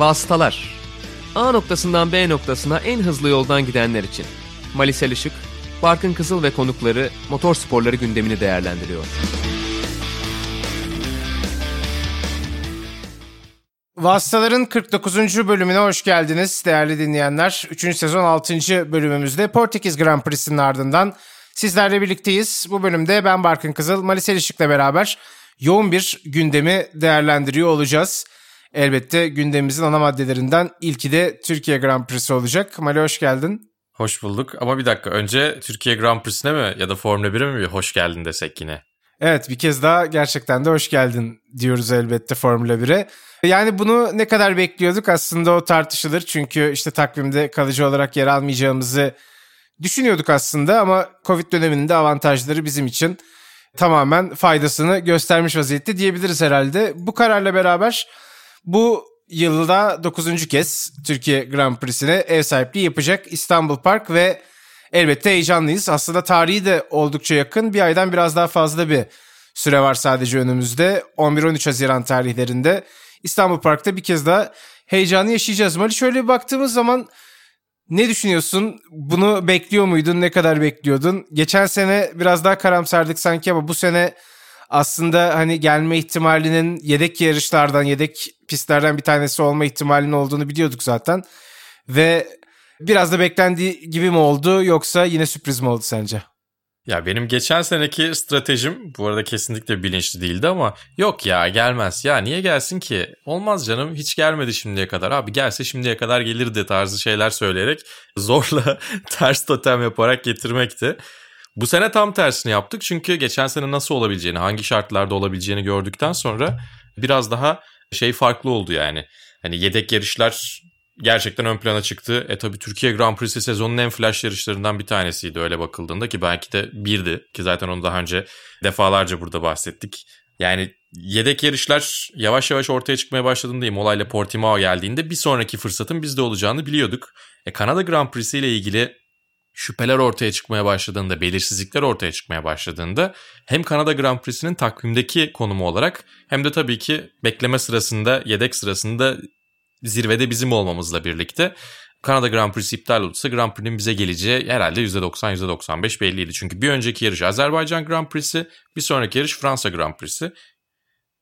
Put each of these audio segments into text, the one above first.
Vasıtalar A noktasından B noktasına en hızlı yoldan gidenler için. Malisel Işık, Barkın Kızıl ve konukları motor sporları gündemini değerlendiriyor. Vasıtaların 49. bölümüne hoş geldiniz değerli dinleyenler. 3. sezon 6. bölümümüzde Portekiz Grand Prix'sinin ardından sizlerle birlikteyiz. Bu bölümde ben Barkın Kızıl, Malisel Işık'la beraber yoğun bir gündemi değerlendiriyor olacağız. Elbette gündemimizin ana maddelerinden ilki de Türkiye Grand Prix'si olacak. Mali hoş geldin. Hoş bulduk ama bir dakika önce Türkiye Grand Prix'sine mi ya da Formula 1'e mi bir hoş geldin desek yine? Evet bir kez daha gerçekten de hoş geldin diyoruz elbette Formula 1'e. Yani bunu ne kadar bekliyorduk aslında o tartışılır. Çünkü işte takvimde kalıcı olarak yer almayacağımızı düşünüyorduk aslında ama Covid döneminde avantajları bizim için tamamen faydasını göstermiş vaziyette diyebiliriz herhalde. Bu kararla beraber bu yılda 9. kez Türkiye Grand Prix'sine ev sahipliği yapacak İstanbul Park ve elbette heyecanlıyız. Aslında tarihi de oldukça yakın. Bir aydan biraz daha fazla bir süre var sadece önümüzde. 11-13 Haziran tarihlerinde İstanbul Park'ta bir kez daha heyecanı yaşayacağız. Mali şöyle bir baktığımız zaman ne düşünüyorsun? Bunu bekliyor muydun? Ne kadar bekliyordun? Geçen sene biraz daha karamsardık sanki ama bu sene aslında hani gelme ihtimalinin yedek yarışlardan, yedek pistlerden bir tanesi olma ihtimalinin olduğunu biliyorduk zaten. Ve biraz da beklendiği gibi mi oldu yoksa yine sürpriz mi oldu sence? Ya benim geçen seneki stratejim bu arada kesinlikle bilinçli değildi ama yok ya gelmez. Ya niye gelsin ki? Olmaz canım hiç gelmedi şimdiye kadar. Abi gelse şimdiye kadar gelirdi tarzı şeyler söyleyerek zorla ters totem yaparak getirmekti. Bu sene tam tersini yaptık çünkü geçen sene nasıl olabileceğini, hangi şartlarda olabileceğini gördükten sonra biraz daha şey farklı oldu yani. Hani yedek yarışlar gerçekten ön plana çıktı. E tabi Türkiye Grand Prix'si sezonun en flash yarışlarından bir tanesiydi öyle bakıldığında ki belki de birdi ki zaten onu daha önce defalarca burada bahsettik. Yani yedek yarışlar yavaş yavaş ortaya çıkmaya başladığında Imola Portimao geldiğinde bir sonraki fırsatın bizde olacağını biliyorduk. E Kanada Grand Prix'si ile ilgili şüpheler ortaya çıkmaya başladığında, belirsizlikler ortaya çıkmaya başladığında hem Kanada Grand Prix'sinin takvimdeki konumu olarak hem de tabii ki bekleme sırasında, yedek sırasında zirvede bizim olmamızla birlikte Kanada Grand Prix'si iptal olursa Grand Prix'nin bize geleceği herhalde %90 %95 belliydi. Çünkü bir önceki yarış Azerbaycan Grand Prix'si, bir sonraki yarış Fransa Grand Prix'si.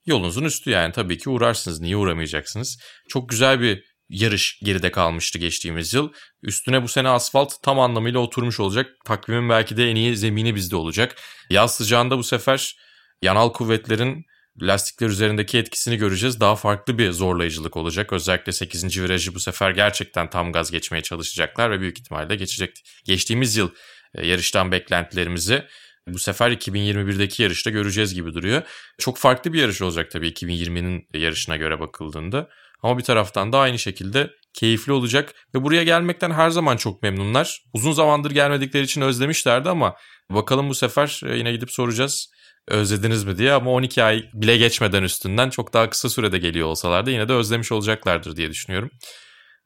Yolunuzun üstü yani tabii ki uğrarsınız. Niye uğramayacaksınız? Çok güzel bir yarış geride kalmıştı geçtiğimiz yıl. Üstüne bu sene asfalt tam anlamıyla oturmuş olacak. Takvimin belki de en iyi zemini bizde olacak. Yaz sıcağında bu sefer yanal kuvvetlerin lastikler üzerindeki etkisini göreceğiz. Daha farklı bir zorlayıcılık olacak. Özellikle 8. virajı bu sefer gerçekten tam gaz geçmeye çalışacaklar ve büyük ihtimalle geçecek. Geçtiğimiz yıl e, yarıştan beklentilerimizi bu sefer 2021'deki yarışta göreceğiz gibi duruyor. Çok farklı bir yarış olacak tabii 2020'nin yarışına göre bakıldığında. Ama bir taraftan da aynı şekilde keyifli olacak ve buraya gelmekten her zaman çok memnunlar. Uzun zamandır gelmedikleri için özlemişlerdi ama bakalım bu sefer e, yine gidip soracağız özlediniz mi diye ama 12 ay bile geçmeden üstünden çok daha kısa sürede geliyor olsalardı yine de özlemiş olacaklardır diye düşünüyorum.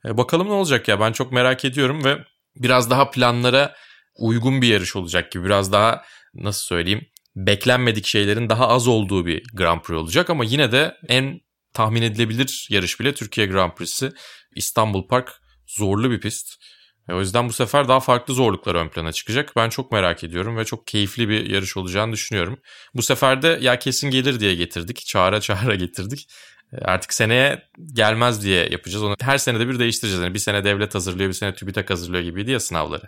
E, bakalım ne olacak ya ben çok merak ediyorum ve biraz daha planlara uygun bir yarış olacak gibi biraz daha nasıl söyleyeyim beklenmedik şeylerin daha az olduğu bir Grand Prix olacak ama yine de en tahmin edilebilir yarış bile Türkiye Grand Prix'si. İstanbul Park zorlu bir pist. E, o yüzden bu sefer daha farklı zorluklar ön plana çıkacak. Ben çok merak ediyorum ve çok keyifli bir yarış olacağını düşünüyorum. Bu sefer de ya kesin gelir diye getirdik. Çağıra çağıra getirdik. E, artık seneye gelmez diye yapacağız. Onu her senede bir değiştireceğiz. Yani bir sene devlet hazırlıyor, bir sene TÜBİTAK hazırlıyor gibiydi ya sınavları.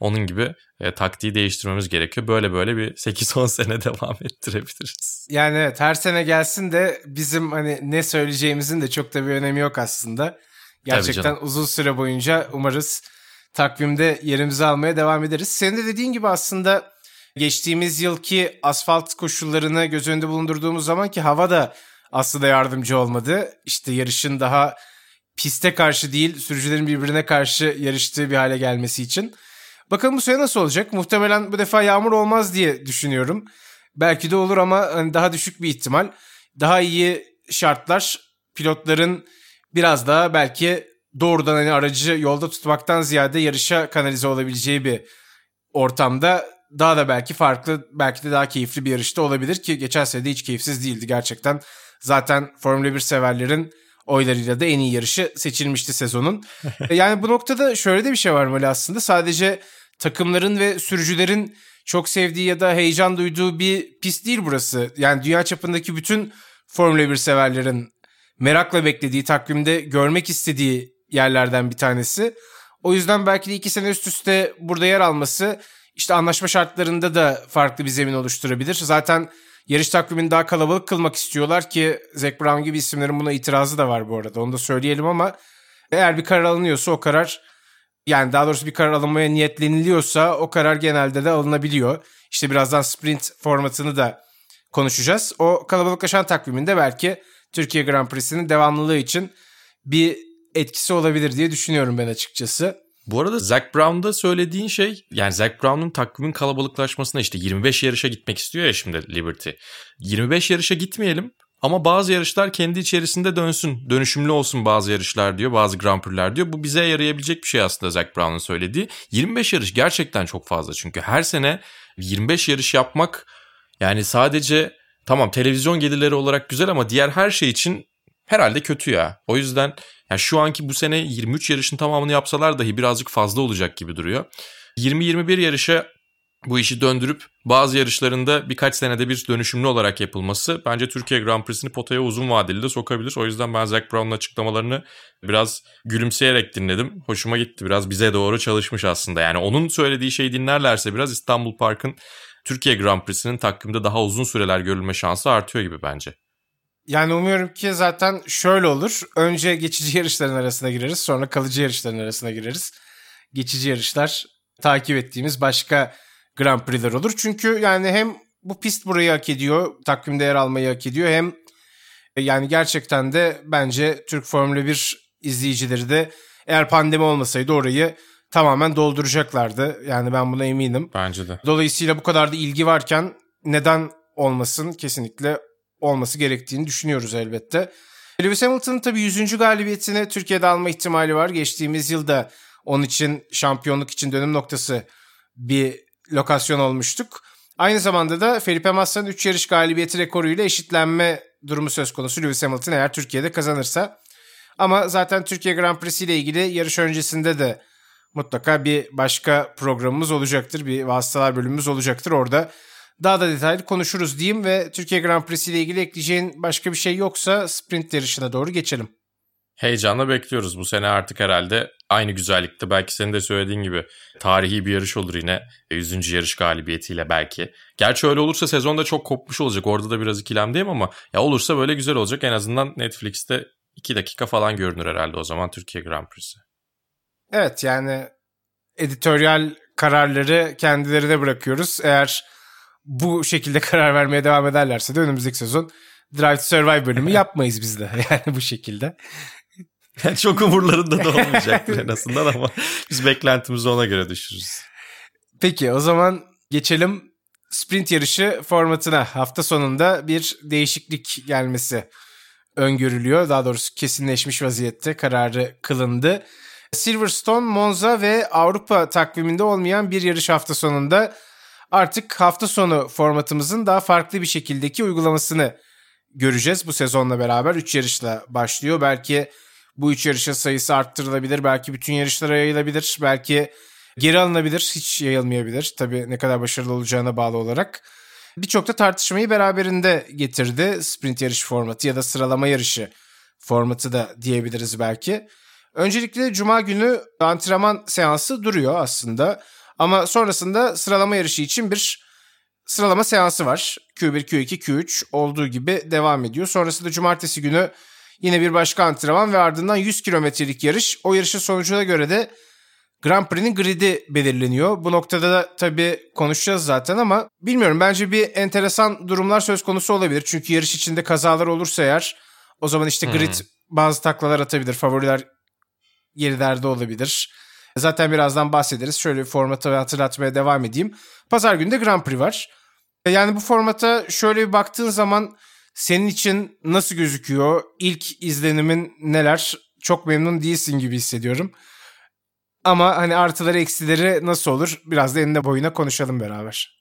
Onun gibi e, taktiği değiştirmemiz gerekiyor. Böyle böyle bir 8-10 sene devam ettirebiliriz. Yani evet her sene gelsin de bizim hani ne söyleyeceğimizin de çok da bir önemi yok aslında. Gerçekten uzun süre boyunca umarız takvimde yerimizi almaya devam ederiz. Senin de dediğin gibi aslında geçtiğimiz yılki asfalt koşullarını göz önünde bulundurduğumuz zaman ki hava da aslında yardımcı olmadı. İşte yarışın daha piste karşı değil sürücülerin birbirine karşı yarıştığı bir hale gelmesi için. Bakalım bu sene nasıl olacak? Muhtemelen bu defa yağmur olmaz diye düşünüyorum. Belki de olur ama hani daha düşük bir ihtimal. Daha iyi şartlar pilotların biraz daha belki doğrudan hani aracı yolda tutmaktan ziyade yarışa kanalize olabileceği bir ortamda daha da belki farklı, belki de daha keyifli bir yarışta olabilir ki geçen sene de hiç keyifsiz değildi gerçekten. Zaten Formula 1 severlerin oylarıyla da en iyi yarışı seçilmişti sezonun. E, yani bu noktada şöyle de bir şey var Mali aslında. Sadece takımların ve sürücülerin çok sevdiği ya da heyecan duyduğu bir pist değil burası. Yani dünya çapındaki bütün Formula 1 severlerin merakla beklediği, takvimde görmek istediği yerlerden bir tanesi. O yüzden belki de iki sene üst üste burada yer alması işte anlaşma şartlarında da farklı bir zemin oluşturabilir. Zaten yarış takvimini daha kalabalık kılmak istiyorlar ki Zac Brown gibi isimlerin buna itirazı da var bu arada. Onu da söyleyelim ama eğer bir karar alınıyorsa o karar yani daha doğrusu bir karar alınmaya niyetleniliyorsa o karar genelde de alınabiliyor. İşte birazdan sprint formatını da konuşacağız. O kalabalıklaşan takviminde belki Türkiye Grand Prix'sinin devamlılığı için bir etkisi olabilir diye düşünüyorum ben açıkçası. Bu arada Zac Brown'da söylediğin şey yani Zac Brown'un takvimin kalabalıklaşmasına işte 25 yarışa gitmek istiyor ya şimdi Liberty. 25 yarışa gitmeyelim ama bazı yarışlar kendi içerisinde dönsün. Dönüşümlü olsun bazı yarışlar diyor. Bazı Grand Prix'ler diyor. Bu bize yarayabilecek bir şey aslında Zac Brown'un söylediği. 25 yarış gerçekten çok fazla. Çünkü her sene 25 yarış yapmak yani sadece tamam televizyon gelirleri olarak güzel ama diğer her şey için herhalde kötü ya. O yüzden yani şu anki bu sene 23 yarışın tamamını yapsalar dahi birazcık fazla olacak gibi duruyor. 20-21 yarışa bu işi döndürüp bazı yarışlarında birkaç senede bir dönüşümlü olarak yapılması bence Türkiye Grand Prix'sini potaya uzun vadeli de sokabilir. O yüzden ben Zac Brown'un açıklamalarını biraz gülümseyerek dinledim. Hoşuma gitti. Biraz bize doğru çalışmış aslında. Yani onun söylediği şeyi dinlerlerse biraz İstanbul Park'ın Türkiye Grand Prix'sinin takvimde daha uzun süreler görülme şansı artıyor gibi bence. Yani umuyorum ki zaten şöyle olur. Önce geçici yarışların arasına gireriz. Sonra kalıcı yarışların arasına gireriz. Geçici yarışlar takip ettiğimiz başka Grand Prix'ler olur. Çünkü yani hem bu pist burayı hak ediyor. Takvimde yer almayı hak ediyor. Hem e, yani gerçekten de bence Türk Formula 1 izleyicileri de eğer pandemi olmasaydı orayı tamamen dolduracaklardı. Yani ben buna eminim. Bence de. Dolayısıyla bu kadar da ilgi varken neden olmasın? Kesinlikle olması gerektiğini düşünüyoruz elbette. Lewis Hamilton'ın tabii 100. galibiyetini Türkiye'de alma ihtimali var. Geçtiğimiz yılda onun için şampiyonluk için dönüm noktası bir lokasyon olmuştuk. Aynı zamanda da Felipe Massa'nın 3 yarış galibiyeti rekoruyla eşitlenme durumu söz konusu Lewis Hamilton eğer Türkiye'de kazanırsa. Ama zaten Türkiye Grand Prix ile ilgili yarış öncesinde de mutlaka bir başka programımız olacaktır. Bir vasıtalar bölümümüz olacaktır. Orada daha da detaylı konuşuruz diyeyim ve Türkiye Grand Prix ile ilgili ekleyeceğin başka bir şey yoksa sprint yarışına doğru geçelim. Heyecanla bekliyoruz. Bu sene artık herhalde aynı güzellikte belki senin de söylediğin gibi tarihi bir yarış olur yine 100. yarış galibiyetiyle belki. Gerçi öyle olursa sezonda çok kopmuş olacak. Orada da biraz ikilemdeyim ama ya olursa böyle güzel olacak. En azından Netflix'te 2 dakika falan görünür herhalde o zaman Türkiye Grand Prix'si. Evet yani editoryal kararları kendilerine bırakıyoruz. Eğer bu şekilde karar vermeye devam ederlerse de önümüzdeki sezon Drive to Survive bölümü yapmayız biz de yani bu şekilde. Yani çok umurlarında da olmayacaktır en azından ama biz beklentimizi ona göre düşürürüz. Peki o zaman geçelim sprint yarışı formatına. Hafta sonunda bir değişiklik gelmesi öngörülüyor. Daha doğrusu kesinleşmiş vaziyette kararı kılındı. Silverstone, Monza ve Avrupa takviminde olmayan bir yarış hafta sonunda artık hafta sonu formatımızın daha farklı bir şekildeki uygulamasını göreceğiz bu sezonla beraber. 3 yarışla başlıyor. Belki bu 3 yarışın sayısı arttırılabilir. Belki bütün yarışlara yayılabilir. Belki geri alınabilir. Hiç yayılmayabilir. Tabii ne kadar başarılı olacağına bağlı olarak. Birçok da tartışmayı beraberinde getirdi. Sprint yarış formatı ya da sıralama yarışı formatı da diyebiliriz belki. Öncelikle cuma günü antrenman seansı duruyor aslında. Ama sonrasında sıralama yarışı için bir sıralama seansı var. Q1, Q2, Q3 olduğu gibi devam ediyor. Sonrasında cumartesi günü yine bir başka antrenman ve ardından 100 kilometrelik yarış. O yarışın sonucuna göre de Grand Prix'nin gridi belirleniyor. Bu noktada da tabii konuşacağız zaten ama bilmiyorum bence bir enteresan durumlar söz konusu olabilir. Çünkü yarış içinde kazalar olursa eğer o zaman işte grid hmm. bazı taklalar atabilir. Favoriler gerilerde olabilir. Zaten birazdan bahsederiz. Şöyle bir formatı hatırlatmaya devam edeyim. Pazar günü de Grand Prix var. Yani bu formata şöyle bir baktığın zaman senin için nasıl gözüküyor? İlk izlenimin neler? Çok memnun değilsin gibi hissediyorum. Ama hani artıları eksileri nasıl olur? Biraz da enine boyuna konuşalım beraber.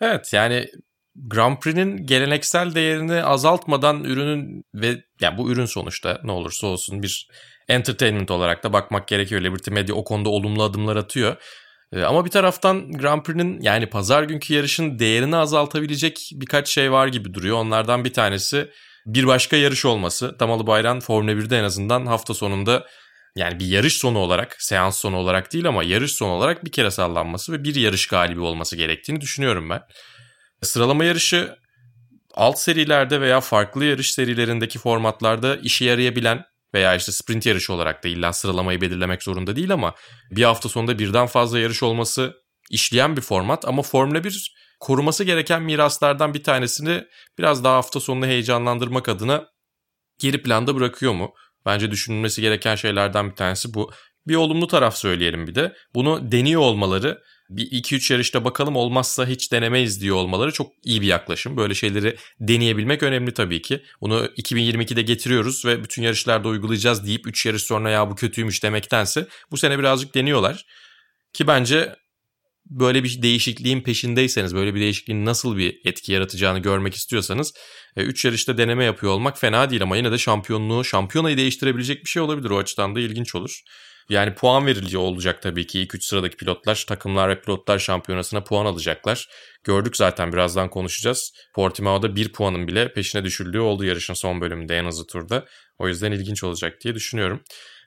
Evet yani Grand Prix'nin geleneksel değerini azaltmadan ürünün ve yani bu ürün sonuçta ne olursa olsun bir entertainment olarak da bakmak gerekiyor. Liberty Media o konuda olumlu adımlar atıyor. Ee, ama bir taraftan Grand Prix'nin yani pazar günkü yarışın değerini azaltabilecek birkaç şey var gibi duruyor. Onlardan bir tanesi bir başka yarış olması. Tamalı Bayram Formula 1'de en azından hafta sonunda yani bir yarış sonu olarak, seans sonu olarak değil ama yarış sonu olarak bir kere sallanması ve bir yarış galibi olması gerektiğini düşünüyorum ben. Sıralama yarışı alt serilerde veya farklı yarış serilerindeki formatlarda işe yarayabilen veya işte sprint yarışı olarak da illa sıralamayı belirlemek zorunda değil ama bir hafta sonunda birden fazla yarış olması işleyen bir format ama Formula 1 koruması gereken miraslardan bir tanesini biraz daha hafta sonunu heyecanlandırmak adına geri planda bırakıyor mu? Bence düşünülmesi gereken şeylerden bir tanesi bu. Bir olumlu taraf söyleyelim bir de. Bunu deniyor olmaları bir 2-3 yarışta bakalım olmazsa hiç denemeyiz diyor olmaları çok iyi bir yaklaşım. Böyle şeyleri deneyebilmek önemli tabii ki. Bunu 2022'de getiriyoruz ve bütün yarışlarda uygulayacağız deyip 3 yarış sonra ya bu kötüymüş demektense bu sene birazcık deniyorlar. Ki bence böyle bir değişikliğin peşindeyseniz, böyle bir değişikliğin nasıl bir etki yaratacağını görmek istiyorsanız 3 e, yarışta deneme yapıyor olmak fena değil ama yine de şampiyonluğu, şampiyonayı değiştirebilecek bir şey olabilir. O açıdan da ilginç olur. Yani puan verilici olacak tabii ki ilk 3 sıradaki pilotlar takımlar ve pilotlar şampiyonasına puan alacaklar. Gördük zaten birazdan konuşacağız. Portimao'da bir puanın bile peşine düşüldüğü oldu yarışın son bölümünde en hızlı turda. O yüzden ilginç olacak diye düşünüyorum.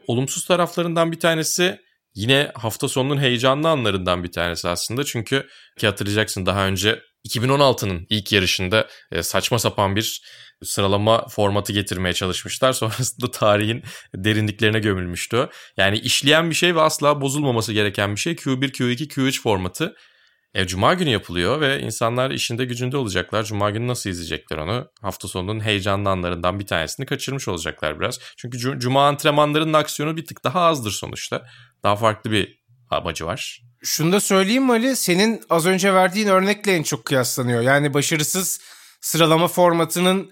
Olumsuz taraflarından bir tanesi yine hafta sonunun heyecanlı anlarından bir tanesi aslında. Çünkü ki hatırlayacaksın daha önce 2016'nın ilk yarışında e, saçma sapan bir sıralama formatı getirmeye çalışmışlar. Sonrasında tarihin derinliklerine gömülmüştü. Yani işleyen bir şey ve asla bozulmaması gereken bir şey Q1, Q2, Q3 formatı. E, Cuma günü yapılıyor ve insanlar işinde gücünde olacaklar. Cuma günü nasıl izleyecekler onu? Hafta sonunun heyecanlı anlarından bir tanesini kaçırmış olacaklar biraz. Çünkü Cuma antrenmanlarının aksiyonu bir tık daha azdır sonuçta. Daha farklı bir amacı var. Şunu da söyleyeyim Ali, senin az önce verdiğin örnekle en çok kıyaslanıyor. Yani başarısız sıralama formatının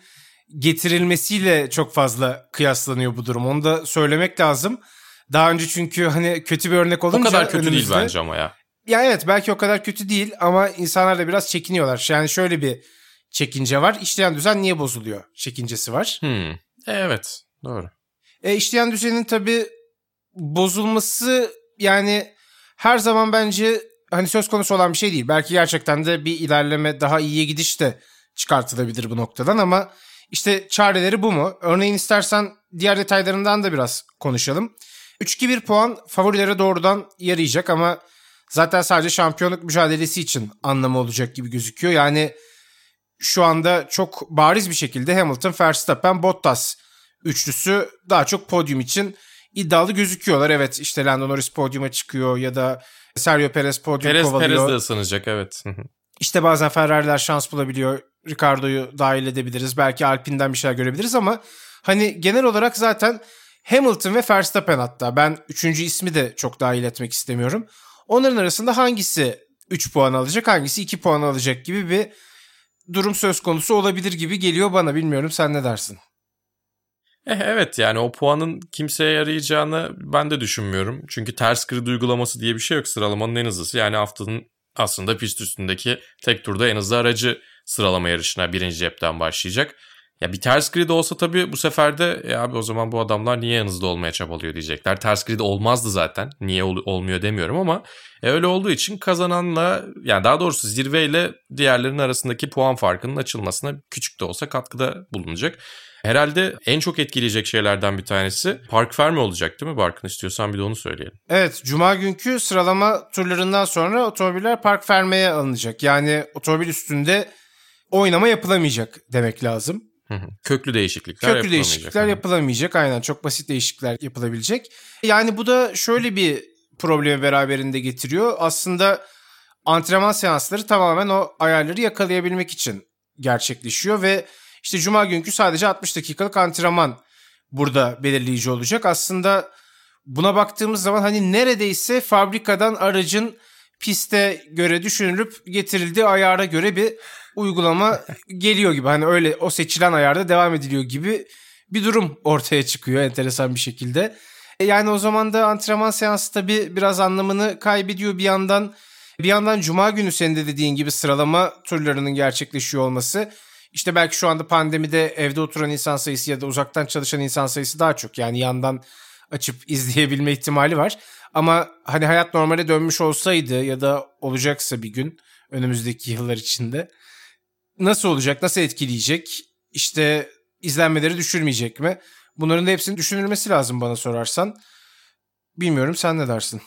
getirilmesiyle çok fazla kıyaslanıyor bu durum. Onu da söylemek lazım. Daha önce çünkü hani kötü bir örnek olunca... O kadar kötü önümüzde... değil bence ama ya. Ya evet belki o kadar kötü değil ama insanlar da biraz çekiniyorlar. Yani şöyle bir çekince var. İşleyen düzen niye bozuluyor çekincesi var. Hmm. Evet doğru. E, işleyen düzenin tabii bozulması yani her zaman bence hani söz konusu olan bir şey değil. Belki gerçekten de bir ilerleme daha iyiye gidiş de çıkartılabilir bu noktadan ama işte çareleri bu mu? Örneğin istersen diğer detaylarından da biraz konuşalım. 3-2-1 puan favorilere doğrudan yarayacak ama zaten sadece şampiyonluk mücadelesi için anlamı olacak gibi gözüküyor. Yani şu anda çok bariz bir şekilde Hamilton, Verstappen, Bottas üçlüsü daha çok podyum için iddialı gözüküyorlar. Evet işte Lando Norris podyuma çıkıyor ya da Sergio Perez podyum Perez, kovalıyor. Perez de ısınacak evet. İşte bazen Ferrari'ler şans bulabiliyor. Ricardo'yu dahil edebiliriz. Belki Alpine'den bir şeyler görebiliriz ama hani genel olarak zaten Hamilton ve Verstappen hatta ben üçüncü ismi de çok dahil etmek istemiyorum. Onların arasında hangisi 3 puan alacak hangisi 2 puan alacak gibi bir durum söz konusu olabilir gibi geliyor bana. Bilmiyorum sen ne dersin? Eh, evet yani o puanın kimseye yarayacağını ben de düşünmüyorum. Çünkü ters grid uygulaması diye bir şey yok sıralamanın en hızlısı. Yani haftanın aslında pist üstündeki tek turda en hızlı aracı sıralama yarışına birinci cepten başlayacak. Ya bir ters grid olsa tabii bu sefer de e abi o zaman bu adamlar niye en hızlı olmaya çabalıyor diyecekler. Ters grid olmazdı zaten. Niye ol- olmuyor demiyorum ama e öyle olduğu için kazananla yani daha doğrusu zirveyle diğerlerinin arasındaki puan farkının açılmasına küçük de olsa katkıda bulunacak. Herhalde en çok etkileyecek şeylerden bir tanesi park fermi olacak değil mi Barkın? istiyorsan bir de onu söyleyelim. Evet, cuma günkü sıralama turlarından sonra otomobiller park fermeye alınacak. Yani otomobil üstünde oynama yapılamayacak demek lazım. Köklü değişiklikler Köklü değişiklikler yapılamayacak. Aynen çok basit değişiklikler yapılabilecek. Yani bu da şöyle bir problemi beraberinde getiriyor. Aslında antrenman seansları tamamen o ayarları yakalayabilmek için gerçekleşiyor ve işte cuma günkü sadece 60 dakikalık antrenman burada belirleyici olacak. Aslında buna baktığımız zaman hani neredeyse fabrikadan aracın piste göre düşünülüp getirildiği ayara göre bir uygulama geliyor gibi. Hani öyle o seçilen ayarda devam ediliyor gibi bir durum ortaya çıkıyor enteresan bir şekilde. E yani o zaman da antrenman seansı tabii biraz anlamını kaybediyor bir yandan. Bir yandan cuma günü senin de dediğin gibi sıralama turlarının gerçekleşiyor olması İşte belki şu anda pandemide evde oturan insan sayısı ya da uzaktan çalışan insan sayısı daha çok. Yani yandan açıp izleyebilme ihtimali var. Ama hani hayat normale dönmüş olsaydı ya da olacaksa bir gün önümüzdeki yıllar içinde nasıl olacak, nasıl etkileyecek? İşte izlenmeleri düşürmeyecek mi? Bunların da hepsinin düşünülmesi lazım bana sorarsan. Bilmiyorum sen ne dersin?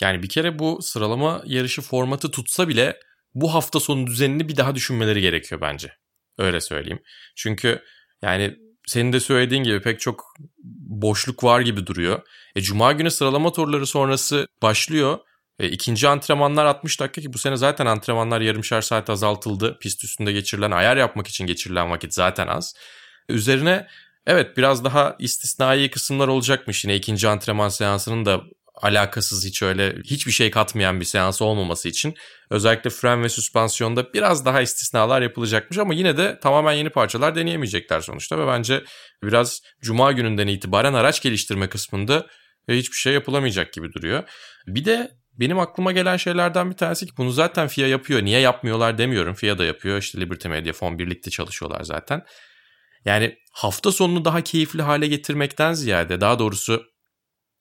Yani bir kere bu sıralama yarışı formatı tutsa bile bu hafta sonu düzenini bir daha düşünmeleri gerekiyor bence. Öyle söyleyeyim. Çünkü yani senin de söylediğin gibi pek çok boşluk var gibi duruyor. E, Cuma günü sıralama turları sonrası başlıyor. E, ikinci antrenmanlar 60 dakika ki bu sene zaten antrenmanlar yarımşar saat azaltıldı. Pist üstünde geçirilen ayar yapmak için geçirilen vakit zaten az. E, üzerine evet biraz daha istisnai kısımlar olacakmış yine ikinci antrenman seansının da alakasız hiç öyle hiçbir şey katmayan bir seans olmaması için özellikle fren ve süspansiyonda biraz daha istisnalar yapılacakmış ama yine de tamamen yeni parçalar deneyemeyecekler sonuçta ve bence biraz cuma gününden itibaren araç geliştirme kısmında hiçbir şey yapılamayacak gibi duruyor. Bir de benim aklıma gelen şeylerden bir tanesi ki bunu zaten FIA yapıyor. Niye yapmıyorlar demiyorum. FIA da yapıyor. İşte Liberty Media Fon birlikte çalışıyorlar zaten. Yani hafta sonunu daha keyifli hale getirmekten ziyade daha doğrusu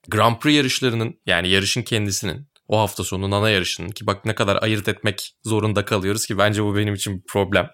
Grand Prix yarışlarının yani yarışın kendisinin o hafta sonu ana yarışının ki bak ne kadar ayırt etmek zorunda kalıyoruz ki bence bu benim için bir problem.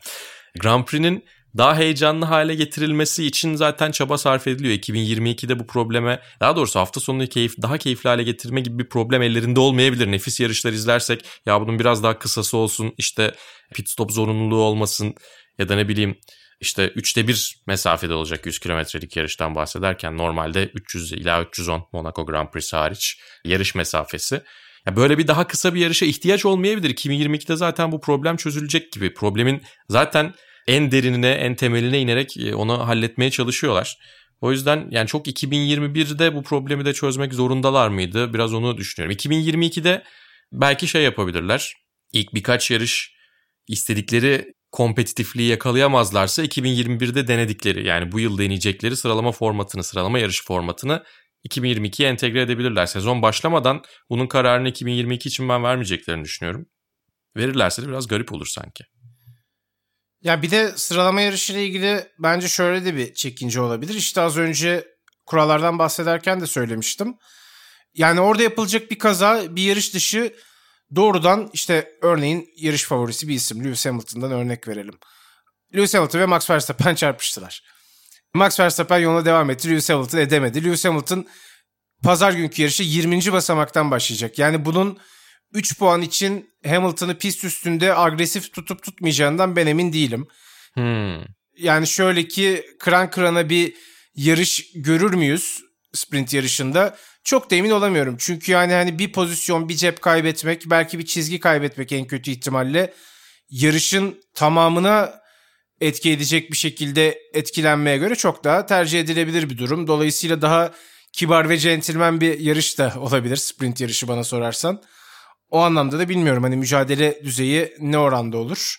Grand Prix'nin daha heyecanlı hale getirilmesi için zaten çaba sarf ediliyor. 2022'de bu probleme daha doğrusu hafta sonunu keyif, daha keyifli hale getirme gibi bir problem ellerinde olmayabilir. Nefis yarışlar izlersek ya bunun biraz daha kısası olsun işte pit stop zorunluluğu olmasın ya da ne bileyim işte üçte bir mesafede olacak 100 kilometrelik yarıştan bahsederken normalde 300 ila 310 Monaco Grand Prix hariç yarış mesafesi. Ya böyle bir daha kısa bir yarışa ihtiyaç olmayabilir. 2022'de zaten bu problem çözülecek gibi. Problemin zaten en derinine, en temeline inerek e, onu halletmeye çalışıyorlar. O yüzden yani çok 2021'de bu problemi de çözmek zorundalar mıydı? Biraz onu düşünüyorum. 2022'de belki şey yapabilirler. İlk birkaç yarış istedikleri kompetitifliği yakalayamazlarsa 2021'de denedikleri yani bu yıl deneyecekleri sıralama formatını, sıralama yarış formatını 2022'ye entegre edebilirler. Sezon başlamadan bunun kararını 2022 için ben vermeyeceklerini düşünüyorum. Verirlerse de biraz garip olur sanki. Ya bir de sıralama yarışıyla ilgili bence şöyle de bir çekince olabilir. İşte az önce kurallardan bahsederken de söylemiştim. Yani orada yapılacak bir kaza bir yarış dışı doğrudan işte örneğin yarış favorisi bir isim Lewis Hamilton'dan örnek verelim. Lewis Hamilton ve Max Verstappen çarpıştılar. Max Verstappen yoluna devam etti. Lewis Hamilton edemedi. Lewis Hamilton pazar günkü yarışı 20. basamaktan başlayacak. Yani bunun 3 puan için Hamilton'ı pist üstünde agresif tutup tutmayacağından ben emin değilim. Hmm. Yani şöyle ki kıran kırana bir yarış görür müyüz sprint yarışında? Çok da emin olamıyorum. Çünkü yani hani bir pozisyon, bir cep kaybetmek, belki bir çizgi kaybetmek en kötü ihtimalle yarışın tamamına etki edecek bir şekilde etkilenmeye göre çok daha tercih edilebilir bir durum. Dolayısıyla daha kibar ve centilmen bir yarış da olabilir sprint yarışı bana sorarsan. O anlamda da bilmiyorum hani mücadele düzeyi ne oranda olur.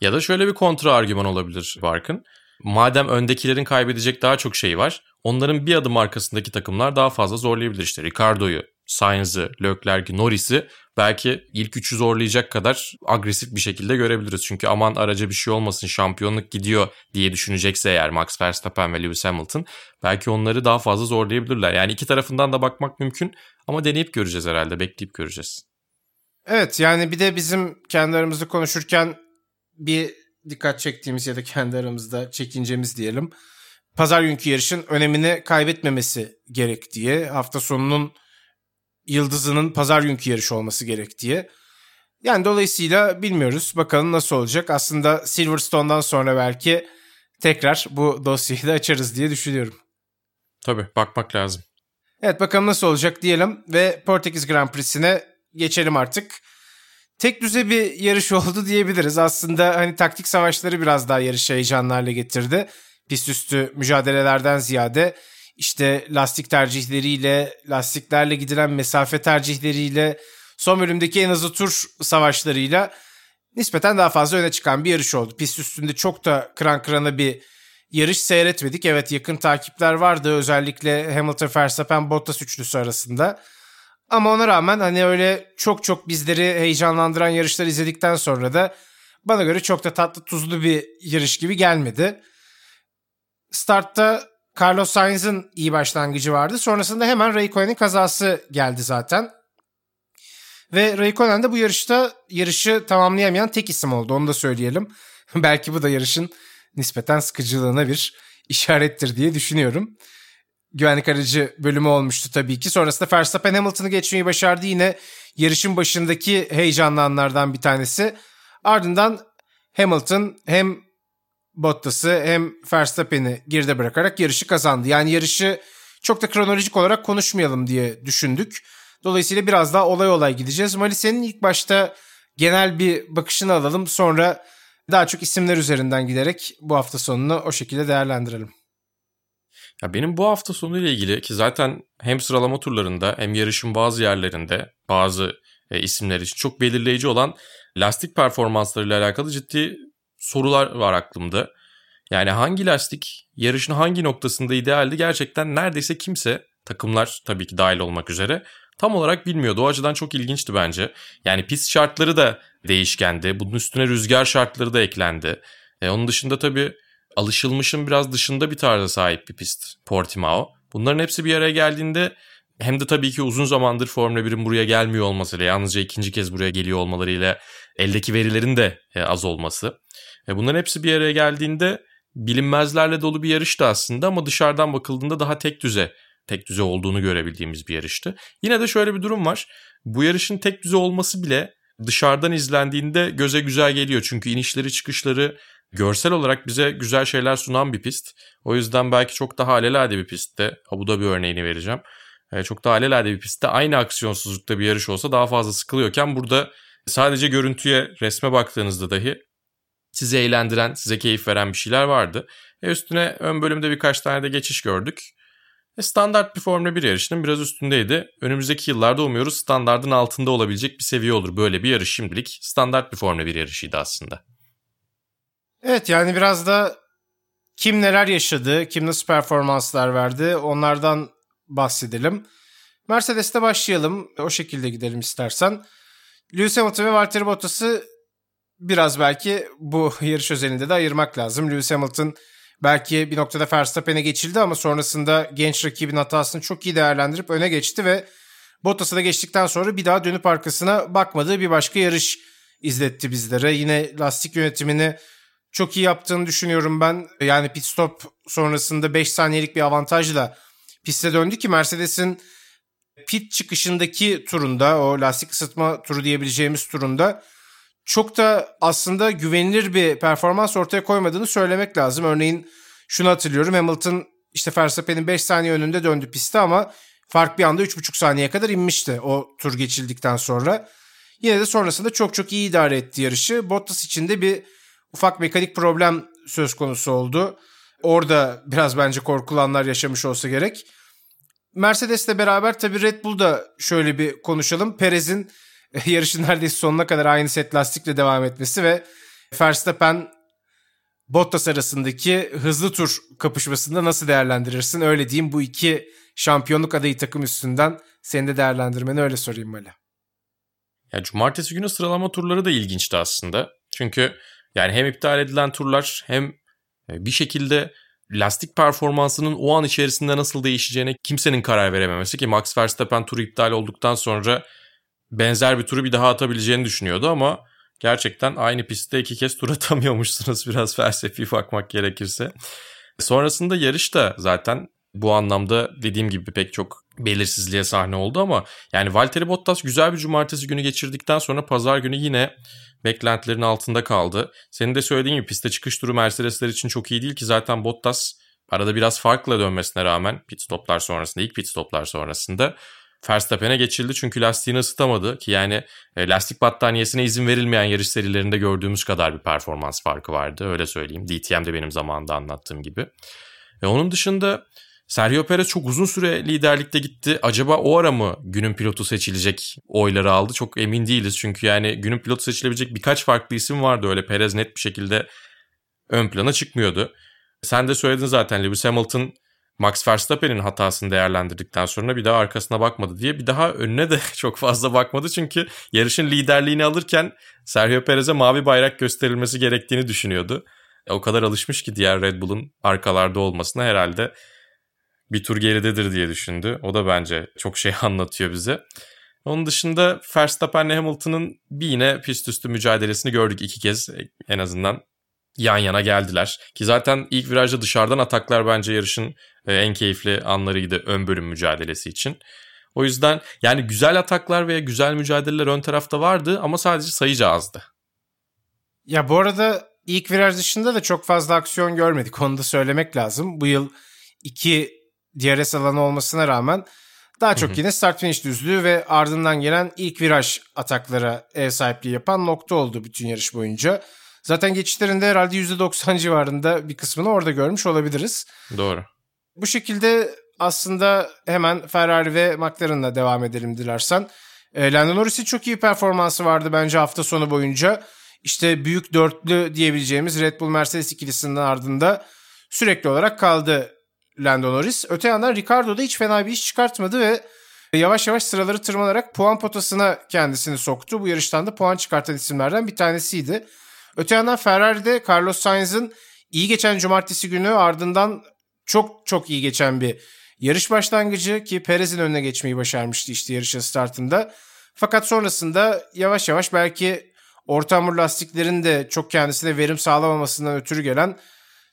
Ya da şöyle bir kontra argüman olabilir Barkın. Madem öndekilerin kaybedecek daha çok şey var, onların bir adım arkasındaki takımlar daha fazla zorlayabilir. İşte Ricardo'yu, Sainz'ı, Leclerc'i, Norris'i belki ilk üçü zorlayacak kadar agresif bir şekilde görebiliriz. Çünkü aman araca bir şey olmasın şampiyonluk gidiyor diye düşünecekse eğer Max Verstappen ve Lewis Hamilton belki onları daha fazla zorlayabilirler. Yani iki tarafından da bakmak mümkün ama deneyip göreceğiz herhalde bekleyip göreceğiz. Evet yani bir de bizim kendi aramızda konuşurken bir dikkat çektiğimiz ya da kendi aramızda çekincemiz diyelim. Pazar günkü yarışın önemini kaybetmemesi gerek diye. Hafta sonunun yıldızının pazar günkü yarış olması gerek diye. Yani dolayısıyla bilmiyoruz. Bakalım nasıl olacak. Aslında Silverstone'dan sonra belki tekrar bu dosyayı da açarız diye düşünüyorum. Tabii bakmak lazım. Evet bakalım nasıl olacak diyelim ve Portekiz Grand Prix'sine geçelim artık. Tek düze bir yarış oldu diyebiliriz. Aslında hani taktik savaşları biraz daha yarışı heyecanlarla getirdi. Pist üstü mücadelelerden ziyade işte lastik tercihleriyle, lastiklerle gidilen mesafe tercihleriyle, son bölümdeki en hızlı tur savaşlarıyla nispeten daha fazla öne çıkan bir yarış oldu. Pist üstünde çok da kıran kırana bir yarış seyretmedik. Evet yakın takipler vardı özellikle Hamilton, Verstappen, Bottas üçlüsü arasında. Ama ona rağmen hani öyle çok çok bizleri heyecanlandıran yarışlar izledikten sonra da bana göre çok da tatlı tuzlu bir yarış gibi gelmedi. Startta Carlos Sainz'ın iyi başlangıcı vardı. Sonrasında hemen Raikkonen'in kazası geldi zaten. Ve Raikkonen de bu yarışta yarışı tamamlayamayan tek isim oldu. Onu da söyleyelim. Belki bu da yarışın nispeten sıkıcılığına bir işarettir diye düşünüyorum. Güvenlik aracı bölümü olmuştu tabii ki. Sonrasında Verstappen Hamilton'ı geçmeyi başardı. Yine yarışın başındaki heyecanlı anlardan bir tanesi. Ardından Hamilton hem Bottas'ı hem Verstappen'i geride bırakarak yarışı kazandı. Yani yarışı çok da kronolojik olarak konuşmayalım diye düşündük. Dolayısıyla biraz daha olay olay gideceğiz. Mali senin ilk başta genel bir bakışını alalım. Sonra daha çok isimler üzerinden giderek bu hafta sonunu o şekilde değerlendirelim. Ya benim bu hafta sonu ile ilgili ki zaten hem sıralama turlarında hem yarışın bazı yerlerinde bazı e, isimler için çok belirleyici olan lastik performanslarıyla alakalı ciddi sorular var aklımda. Yani hangi lastik yarışın hangi noktasında idealdi gerçekten neredeyse kimse takımlar tabii ki dahil olmak üzere tam olarak bilmiyordu. O açıdan çok ilginçti bence. Yani pist şartları da değişkendi. Bunun üstüne rüzgar şartları da eklendi. E, onun dışında tabii alışılmışın biraz dışında bir tarza sahip bir pist Portimao. Bunların hepsi bir araya geldiğinde hem de tabii ki uzun zamandır Formula 1'in buraya gelmiyor olmasıyla yalnızca ikinci kez buraya geliyor olmalarıyla eldeki verilerin de e, az olması. E, bunların hepsi bir araya geldiğinde bilinmezlerle dolu bir yarıştı aslında ama dışarıdan bakıldığında daha tek düze tek düze olduğunu görebildiğimiz bir yarıştı. Yine de şöyle bir durum var. Bu yarışın tek düze olması bile dışarıdan izlendiğinde göze güzel geliyor. Çünkü inişleri çıkışları görsel olarak bize güzel şeyler sunan bir pist. O yüzden belki çok daha alelade bir pistte. Abu Dhabi örneğini vereceğim. E, çok daha alelade bir pistte aynı aksiyonsuzlukta bir yarış olsa daha fazla sıkılıyorken burada sadece görüntüye, resme baktığınızda dahi sizi eğlendiren, size keyif veren bir şeyler vardı. E üstüne ön bölümde birkaç tane de geçiş gördük. E standart bir Formula 1 yarışının biraz üstündeydi. Önümüzdeki yıllarda umuyoruz standardın altında olabilecek bir seviye olur. Böyle bir yarış şimdilik standart bir Formula 1 yarışıydı aslında. Evet yani biraz da kim neler yaşadı, kim nasıl performanslar verdi onlardan bahsedelim. Mercedes'te başlayalım. O şekilde gidelim istersen. Lewis Hamilton ve Valtteri Bottas'ı biraz belki bu yarış özelinde de ayırmak lazım. Lewis Hamilton belki bir noktada Verstappen'e geçildi ama sonrasında genç rakibin hatasını çok iyi değerlendirip öne geçti ve Bottas'a da geçtikten sonra bir daha dönüp arkasına bakmadığı bir başka yarış izletti bizlere. Yine lastik yönetimini çok iyi yaptığını düşünüyorum ben. Yani pit stop sonrasında 5 saniyelik bir avantajla piste döndü ki Mercedes'in pit çıkışındaki turunda o lastik ısıtma turu diyebileceğimiz turunda çok da aslında güvenilir bir performans ortaya koymadığını söylemek lazım. Örneğin şunu hatırlıyorum Hamilton işte Verstappen'in 5 saniye önünde döndü piste ama fark bir anda 3,5 saniye kadar inmişti o tur geçildikten sonra. Yine de sonrasında çok çok iyi idare etti yarışı. Bottas için de bir ufak mekanik problem söz konusu oldu. Orada biraz bence korkulanlar yaşamış olsa gerek. Mercedes'le beraber tabii Red Bull'da şöyle bir konuşalım. Perez'in yarışın neredeyse sonuna kadar aynı set lastikle devam etmesi ve Verstappen Bottas arasındaki hızlı tur kapışmasında nasıl değerlendirirsin? Öyle diyeyim bu iki şampiyonluk adayı takım üstünden senin de değerlendirmeni öyle sorayım Mali. Ya cumartesi günü sıralama turları da ilginçti aslında. Çünkü yani hem iptal edilen turlar hem e, bir şekilde lastik performansının o an içerisinde nasıl değişeceğine kimsenin karar verememesi ki Max Verstappen turu iptal olduktan sonra benzer bir turu bir daha atabileceğini düşünüyordu ama gerçekten aynı pistte iki kez tur atamıyormuşsunuz biraz felsefi bakmak gerekirse. Sonrasında yarış da zaten bu anlamda dediğim gibi pek çok belirsizliğe sahne oldu ama yani Valtteri Bottas güzel bir cumartesi günü geçirdikten sonra pazar günü yine beklentilerin altında kaldı. Senin de söylediğin gibi piste çıkış turu Mercedesler için çok iyi değil ki zaten Bottas arada biraz farkla dönmesine rağmen pit stoplar sonrasında ilk pit stoplar sonrasında Verstappen'e geçildi çünkü lastiğini ısıtamadı ki yani e, lastik battaniyesine izin verilmeyen yarış serilerinde gördüğümüz kadar bir performans farkı vardı öyle söyleyeyim. DTM'de benim zamanında anlattığım gibi. E, onun dışında Sergio Perez çok uzun süre liderlikte gitti. Acaba o ara mı günün pilotu seçilecek oyları aldı? Çok emin değiliz. Çünkü yani günün pilotu seçilebilecek birkaç farklı isim vardı. Öyle Perez net bir şekilde ön plana çıkmıyordu. Sen de söyledin zaten Lewis Hamilton Max Verstappen'in hatasını değerlendirdikten sonra bir daha arkasına bakmadı diye bir daha önüne de çok fazla bakmadı. Çünkü yarışın liderliğini alırken Sergio Perez'e mavi bayrak gösterilmesi gerektiğini düşünüyordu. O kadar alışmış ki diğer Red Bull'un arkalarda olmasına herhalde bir tur geridedir diye düşündü. O da bence çok şey anlatıyor bize. Onun dışında Verstappen'le Hamilton'ın bir yine pist üstü mücadelesini gördük iki kez en azından yan yana geldiler. Ki zaten ilk virajda dışarıdan ataklar bence yarışın e, en keyifli anlarıydı ön bölüm mücadelesi için. O yüzden yani güzel ataklar veya güzel mücadeleler ön tarafta vardı ama sadece sayıca azdı. Ya bu arada ilk viraj dışında da çok fazla aksiyon görmedik. Onu da söylemek lazım. Bu yıl iki DRS alanı olmasına rağmen daha çok yine start finish düzlüğü ve ardından gelen ilk viraj ataklara ev sahipliği yapan nokta oldu bütün yarış boyunca. Zaten geçişlerinde herhalde %90 civarında bir kısmını orada görmüş olabiliriz. Doğru. Bu şekilde aslında hemen Ferrari ve McLaren'la devam edelim dilersen. E, Lando Norris'in çok iyi performansı vardı bence hafta sonu boyunca. İşte büyük dörtlü diyebileceğimiz Red Bull Mercedes ikilisinin ardında sürekli olarak kaldı Lando Norris. Öte yandan Ricardo da hiç fena bir iş çıkartmadı ve yavaş yavaş sıraları tırmanarak puan potasına kendisini soktu. Bu yarıştan da puan çıkartan isimlerden bir tanesiydi. Öte yandan Ferrari'de Carlos Sainz'ın iyi geçen cumartesi günü ardından çok çok iyi geçen bir yarış başlangıcı ki Perez'in önüne geçmeyi başarmıştı işte yarışın startında. Fakat sonrasında yavaş yavaş belki orta hamur lastiklerin de çok kendisine verim sağlamamasından ötürü gelen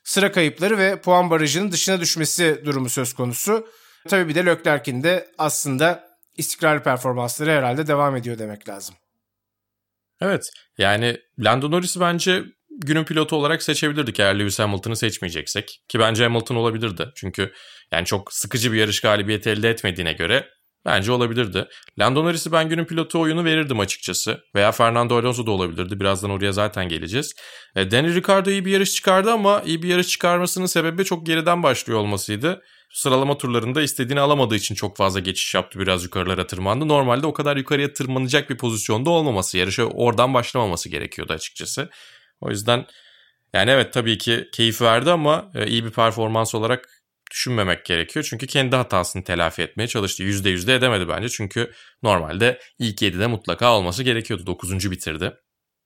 sıra kayıpları ve puan barajının dışına düşmesi durumu söz konusu. Tabii bir de Leclerc'in de aslında istikrarlı performansları herhalde devam ediyor demek lazım. Evet yani Lando Norris'i bence günün pilotu olarak seçebilirdik eğer Lewis Hamilton'ı seçmeyeceksek. Ki bence Hamilton olabilirdi. Çünkü yani çok sıkıcı bir yarış galibiyeti elde etmediğine göre bence olabilirdi. Lando Norris'i ben günün pilotu oyunu verirdim açıkçası. Veya Fernando Alonso da olabilirdi. Birazdan oraya zaten geleceğiz. E, Danny Ricciardo iyi bir yarış çıkardı ama iyi bir yarış çıkarmasının sebebi çok geriden başlıyor olmasıydı. Sıralama turlarında istediğini alamadığı için çok fazla geçiş yaptı. Biraz yukarılara tırmandı. Normalde o kadar yukarıya tırmanacak bir pozisyonda olmaması. Yarışa oradan başlamaması gerekiyordu açıkçası. O yüzden yani evet tabii ki keyif verdi ama e, iyi bir performans olarak düşünmemek gerekiyor. Çünkü kendi hatasını telafi etmeye çalıştı. %100 de edemedi bence. Çünkü normalde ilk 7'de mutlaka olması gerekiyordu. 9. bitirdi.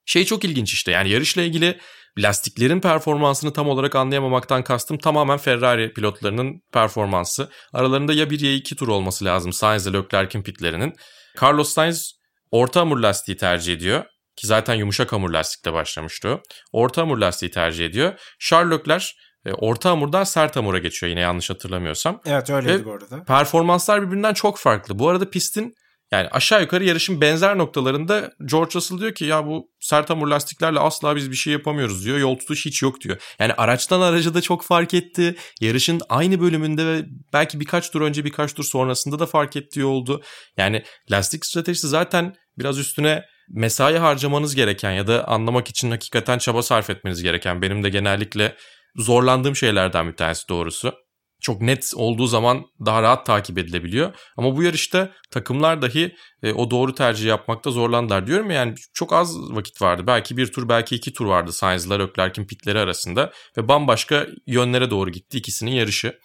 Şey çok ilginç işte yani yarışla ilgili lastiklerin performansını tam olarak anlayamamaktan kastım tamamen Ferrari pilotlarının performansı. Aralarında ya bir ya iki tur olması lazım Sainz ile Leclerc'in pitlerinin. Carlos Sainz orta hamur lastiği tercih ediyor. Ki zaten yumuşak hamur lastikte başlamıştı. Orta hamur lastiği tercih ediyor. Charles Leclerc orta hamurdan sert hamura geçiyor yine yanlış hatırlamıyorsam. Evet öyleydi Ve bu arada. Performanslar birbirinden çok farklı. Bu arada pistin yani aşağı yukarı yarışın benzer noktalarında George Russell diyor ki ya bu sert hamur lastiklerle asla biz bir şey yapamıyoruz diyor. Yol tutuş hiç yok diyor. Yani araçtan araca da çok fark etti. Yarışın aynı bölümünde ve belki birkaç tur önce birkaç tur sonrasında da fark ettiği oldu. Yani lastik stratejisi zaten biraz üstüne mesai harcamanız gereken ya da anlamak için hakikaten çaba sarf etmeniz gereken benim de genellikle zorlandığım şeylerden bir tanesi doğrusu. Çok net olduğu zaman daha rahat takip edilebiliyor. Ama bu yarışta takımlar dahi e, o doğru tercih yapmakta zorlandılar. Diyorum ya yani çok az vakit vardı. Belki bir tur belki iki tur vardı Sainz'la Leclerc'in pitleri arasında. Ve bambaşka yönlere doğru gitti ikisinin yarışı.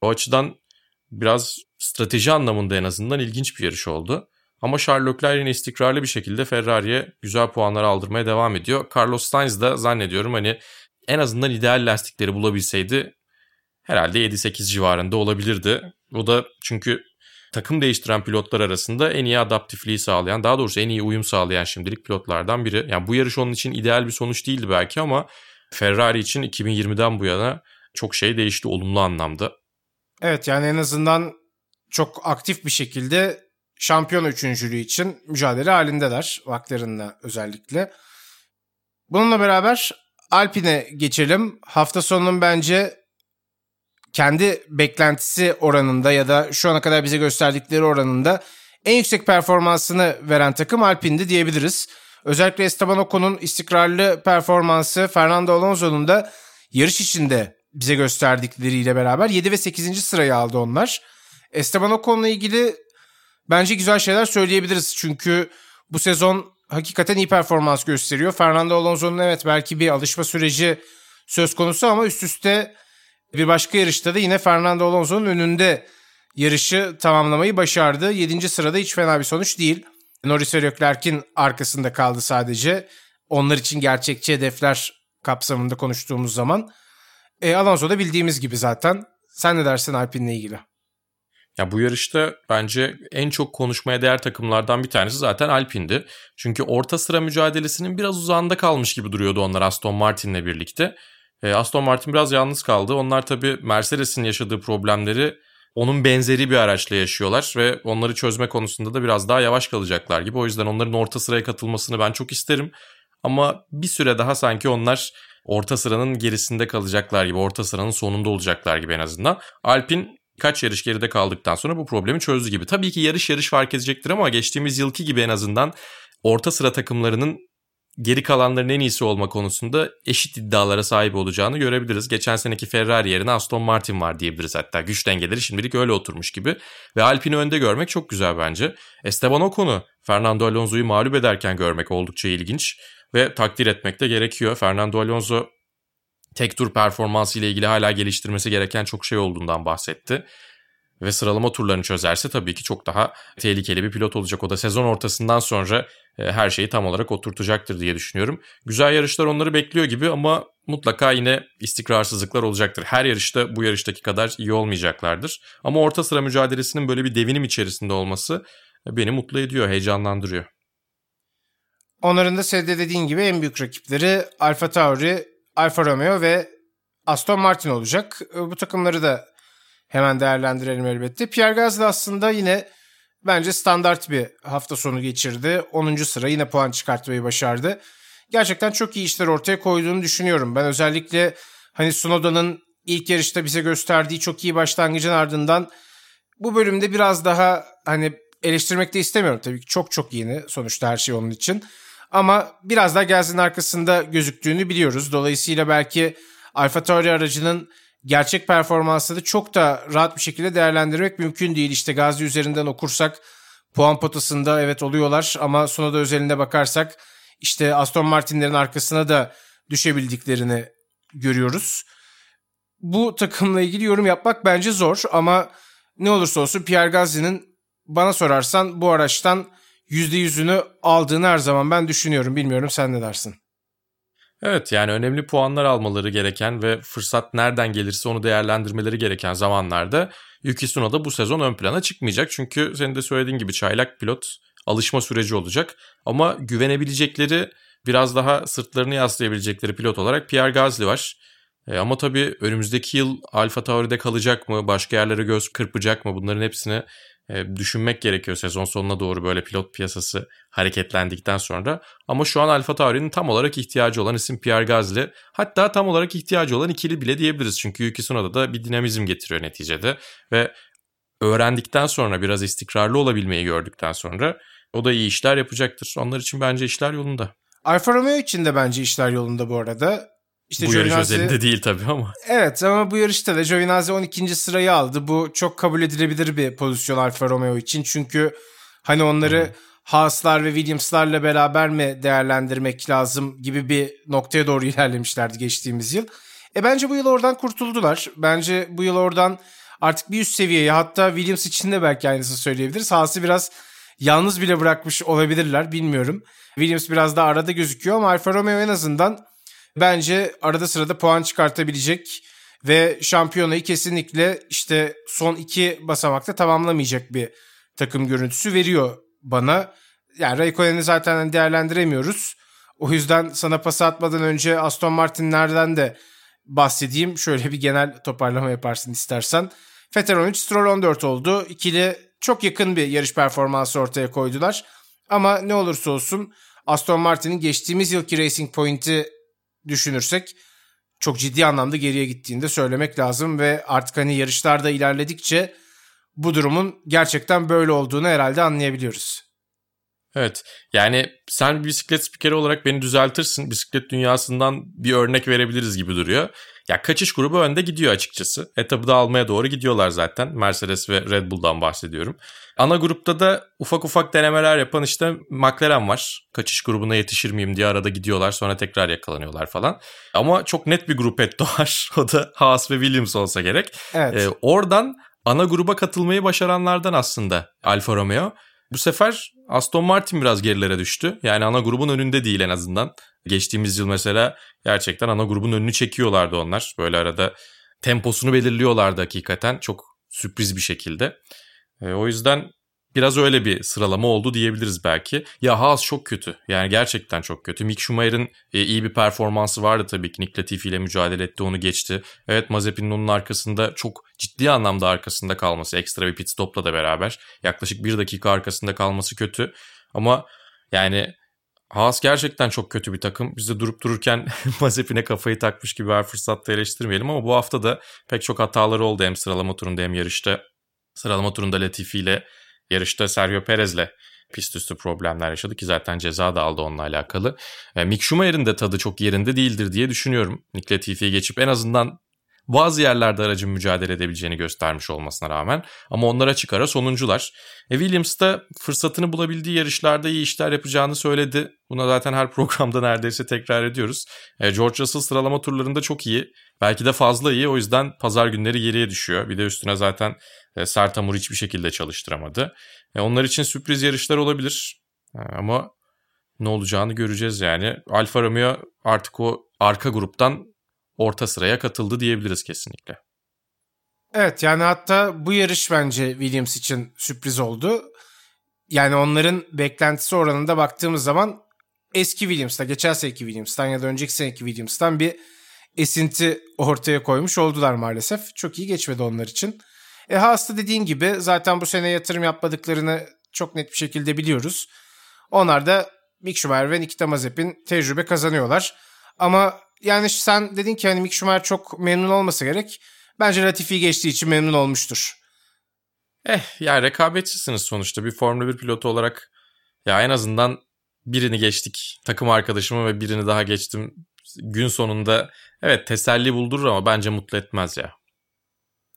O açıdan biraz strateji anlamında en azından ilginç bir yarış oldu. Ama Charles Leclerc yine istikrarlı bir şekilde Ferrari'ye güzel puanlar aldırmaya devam ediyor. Carlos Sainz da zannediyorum hani en azından ideal lastikleri bulabilseydi herhalde 7-8 civarında olabilirdi. O da çünkü takım değiştiren pilotlar arasında en iyi adaptifliği sağlayan, daha doğrusu en iyi uyum sağlayan şimdilik pilotlardan biri. Yani bu yarış onun için ideal bir sonuç değildi belki ama Ferrari için 2020'den bu yana çok şey değişti olumlu anlamda. Evet yani en azından çok aktif bir şekilde şampiyon üçüncülüğü için mücadele halindeler. McLaren'la özellikle. Bununla beraber Alpine geçelim. Hafta sonunun bence kendi beklentisi oranında ya da şu ana kadar bize gösterdikleri oranında en yüksek performansını veren takım Alpine'di diyebiliriz. Özellikle Esteban Ocon'un istikrarlı performansı Fernando Alonso'nun da yarış içinde bize gösterdikleriyle beraber 7 ve 8. sırayı aldı onlar. Esteban Ocon'la ilgili bence güzel şeyler söyleyebiliriz. Çünkü bu sezon hakikaten iyi performans gösteriyor. Fernando Alonso'nun evet belki bir alışma süreci söz konusu ama üst üste Bir başka yarışta da yine Fernando Alonso'nun önünde yarışı tamamlamayı başardı. 7. sırada hiç fena bir sonuç değil. Norris ve Leclerc'in arkasında kaldı sadece. Onlar için gerçekçi hedefler kapsamında konuştuğumuz zaman. E, Alonso da bildiğimiz gibi zaten. Sen ne dersin Alpine'le ilgili? Ya bu yarışta bence en çok konuşmaya değer takımlardan bir tanesi zaten Alpine'di. Çünkü orta sıra mücadelesinin biraz uzağında kalmış gibi duruyordu onlar Aston Martin'le birlikte. E, Aston Martin biraz yalnız kaldı. Onlar tabii Mercedes'in yaşadığı problemleri onun benzeri bir araçla yaşıyorlar ve onları çözme konusunda da biraz daha yavaş kalacaklar gibi. O yüzden onların orta sıraya katılmasını ben çok isterim. Ama bir süre daha sanki onlar orta sıranın gerisinde kalacaklar gibi, orta sıranın sonunda olacaklar gibi en azından. Alpin kaç yarış geride kaldıktan sonra bu problemi çözdü gibi. Tabii ki yarış yarış fark edecektir ama geçtiğimiz yılki gibi en azından orta sıra takımlarının geri kalanların en iyisi olma konusunda eşit iddialara sahip olacağını görebiliriz. Geçen seneki Ferrari yerine Aston Martin var diyebiliriz hatta. Güç dengeleri şimdilik öyle oturmuş gibi. Ve Alpine'i önde görmek çok güzel bence. Esteban Ocon'u Fernando Alonso'yu mağlup ederken görmek oldukça ilginç. Ve takdir etmek de gerekiyor. Fernando Alonso tek tur performansı ile ilgili hala geliştirmesi gereken çok şey olduğundan bahsetti. Ve sıralama turlarını çözerse tabii ki çok daha tehlikeli bir pilot olacak. O da sezon ortasından sonra e, her şeyi tam olarak oturtacaktır diye düşünüyorum. Güzel yarışlar onları bekliyor gibi ama mutlaka yine istikrarsızlıklar olacaktır. Her yarışta bu yarıştaki kadar iyi olmayacaklardır. Ama orta sıra mücadelesinin böyle bir devinim içerisinde olması beni mutlu ediyor, heyecanlandırıyor. Onların da senin dediğin gibi en büyük rakipleri Alfa Tauri, Alfa Romeo ve Aston Martin olacak. E, bu takımları da hemen değerlendirelim elbette. Pierre Gasly aslında yine bence standart bir hafta sonu geçirdi. 10. sıra yine puan çıkartmayı başardı. Gerçekten çok iyi işler ortaya koyduğunu düşünüyorum. Ben özellikle hani Sunoda'nın ilk yarışta bize gösterdiği çok iyi başlangıcın ardından bu bölümde biraz daha hani eleştirmek de istemiyorum tabii ki çok çok yeni sonuçta her şey onun için. Ama biraz daha Gasly'nin arkasında gözüktüğünü biliyoruz. Dolayısıyla belki Alfa Tauri aracının gerçek performansını çok da rahat bir şekilde değerlendirmek mümkün değil. İşte Gazi üzerinden okursak puan potasında evet oluyorlar ama Sonoda özelinde bakarsak işte Aston Martin'lerin arkasına da düşebildiklerini görüyoruz. Bu takımla ilgili yorum yapmak bence zor ama ne olursa olsun Pierre Gasly'nin bana sorarsan bu araçtan %100'ünü aldığını her zaman ben düşünüyorum. Bilmiyorum sen ne dersin? Evet yani önemli puanlar almaları gereken ve fırsat nereden gelirse onu değerlendirmeleri gereken zamanlarda Yuki Tsunoda bu sezon ön plana çıkmayacak. Çünkü senin de söylediğin gibi çaylak pilot alışma süreci olacak. Ama güvenebilecekleri biraz daha sırtlarını yaslayabilecekleri pilot olarak Pierre Gasly var. E, ama tabii önümüzdeki yıl Alfa Tauri'de kalacak mı, başka yerlere göz kırpacak mı bunların hepsini düşünmek gerekiyor sezon sonuna doğru böyle pilot piyasası hareketlendikten sonra. Ama şu an Alfa Tauri'nin tam olarak ihtiyacı olan isim Pierre Gasly. Hatta tam olarak ihtiyacı olan ikili bile diyebiliriz. Çünkü Yuki Tsunoda da bir dinamizm getiriyor neticede. Ve öğrendikten sonra biraz istikrarlı olabilmeyi gördükten sonra o da iyi işler yapacaktır. Onlar için bence işler yolunda. Alfa Romeo için de bence işler yolunda bu arada. İşte bu Giovinazzi... yarış özelinde değil tabii ama. Evet ama bu yarışta da Giovinazzi 12. sırayı aldı. Bu çok kabul edilebilir bir pozisyon Alfa Romeo için. Çünkü hani onları hmm. Haas'lar ve Williams'larla beraber mi değerlendirmek lazım gibi bir noktaya doğru ilerlemişlerdi geçtiğimiz yıl. E bence bu yıl oradan kurtuldular. Bence bu yıl oradan artık bir üst seviyeye hatta Williams için de belki aynısını söyleyebiliriz. Haas'ı biraz yalnız bile bırakmış olabilirler bilmiyorum. Williams biraz daha arada gözüküyor ama Alfa Romeo en azından bence arada sırada puan çıkartabilecek ve şampiyonayı kesinlikle işte son iki basamakta tamamlamayacak bir takım görüntüsü veriyor bana. Yani Raikkonen'i zaten değerlendiremiyoruz. O yüzden sana pas atmadan önce Aston Martin'lerden de bahsedeyim. Şöyle bir genel toparlama yaparsın istersen. Vettel 13, Stroll 14 oldu. İkili çok yakın bir yarış performansı ortaya koydular. Ama ne olursa olsun Aston Martin'in geçtiğimiz yılki Racing Point'i düşünürsek çok ciddi anlamda geriye gittiğini de söylemek lazım ve artık hani yarışlarda ilerledikçe bu durumun gerçekten böyle olduğunu herhalde anlayabiliyoruz. Evet yani sen bisiklet spikeri olarak beni düzeltirsin. Bisiklet dünyasından bir örnek verebiliriz gibi duruyor. Ya kaçış grubu önde gidiyor açıkçası. Etabı da almaya doğru gidiyorlar zaten. Mercedes ve Red Bull'dan bahsediyorum. Ana grupta da ufak ufak denemeler yapan işte McLaren var. Kaçış grubuna yetişir miyim diye arada gidiyorlar sonra tekrar yakalanıyorlar falan. Ama çok net bir grup etto var. O da Haas ve Williams olsa gerek. Evet. Ee, oradan ana gruba katılmayı başaranlardan aslında Alfa Romeo. Bu sefer Aston Martin biraz gerilere düştü. Yani ana grubun önünde değil en azından. Geçtiğimiz yıl mesela gerçekten ana grubun önünü çekiyorlardı onlar. Böyle arada temposunu belirliyorlardı hakikaten. Çok sürpriz bir şekilde. E, o yüzden biraz öyle bir sıralama oldu diyebiliriz belki. Ya Haas çok kötü. Yani gerçekten çok kötü. Mick Schumacher'ın e, iyi bir performansı vardı tabii ki. Nick Latifi ile mücadele etti onu geçti. Evet Mazepin'in onun arkasında çok ciddi anlamda arkasında kalması. Ekstra bir pit stopla da beraber. Yaklaşık bir dakika arkasında kalması kötü. Ama yani Haas gerçekten çok kötü bir takım. Biz de durup dururken Mazepin'e kafayı takmış gibi her fırsatta eleştirmeyelim ama bu hafta da pek çok hataları oldu hem sıralama turunda hem yarışta. Sıralama turunda Latifi ile yarışta Sergio Perez'le pist üstü problemler yaşadı ki zaten ceza da aldı onunla alakalı. E, Mick Schumacher'in de tadı çok yerinde değildir diye düşünüyorum. Nick Latifi'yi geçip en azından bazı yerlerde aracın mücadele edebileceğini göstermiş olmasına rağmen ama onlara çıkara sonuncular. E Williams da fırsatını bulabildiği yarışlarda iyi işler yapacağını söyledi. Buna zaten her programda neredeyse tekrar ediyoruz. E George Russell sıralama turlarında çok iyi. Belki de fazla iyi o yüzden pazar günleri geriye düşüyor. Bir de üstüne zaten e, Sertamur hiçbir şekilde çalıştıramadı. E, onlar için sürpriz yarışlar olabilir. E, ama ne olacağını göreceğiz yani. Alfa Romeo artık o arka gruptan orta sıraya katıldı diyebiliriz kesinlikle. Evet yani hatta bu yarış bence Williams için sürpriz oldu. Yani onların beklentisi oranında baktığımız zaman eski Williams'ta, geçen seneki Williams'tan ya da önceki seneki Williams'tan bir esinti ortaya koymuş oldular maalesef. Çok iyi geçmedi onlar için. E Haas'ta dediğin gibi zaten bu sene yatırım yapmadıklarını çok net bir şekilde biliyoruz. Onlar da Mick Schumacher ve Nikita Mazepin tecrübe kazanıyorlar. Ama yani sen dedin ki hani Mick Schumacher çok memnun olmasa gerek. Bence Latifi geçtiği için memnun olmuştur. Eh ya rekabetçisiniz sonuçta bir Formula 1 pilotu olarak ya en azından birini geçtik. Takım arkadaşımı ve birini daha geçtim. Gün sonunda evet teselli buldurur ama bence mutlu etmez ya.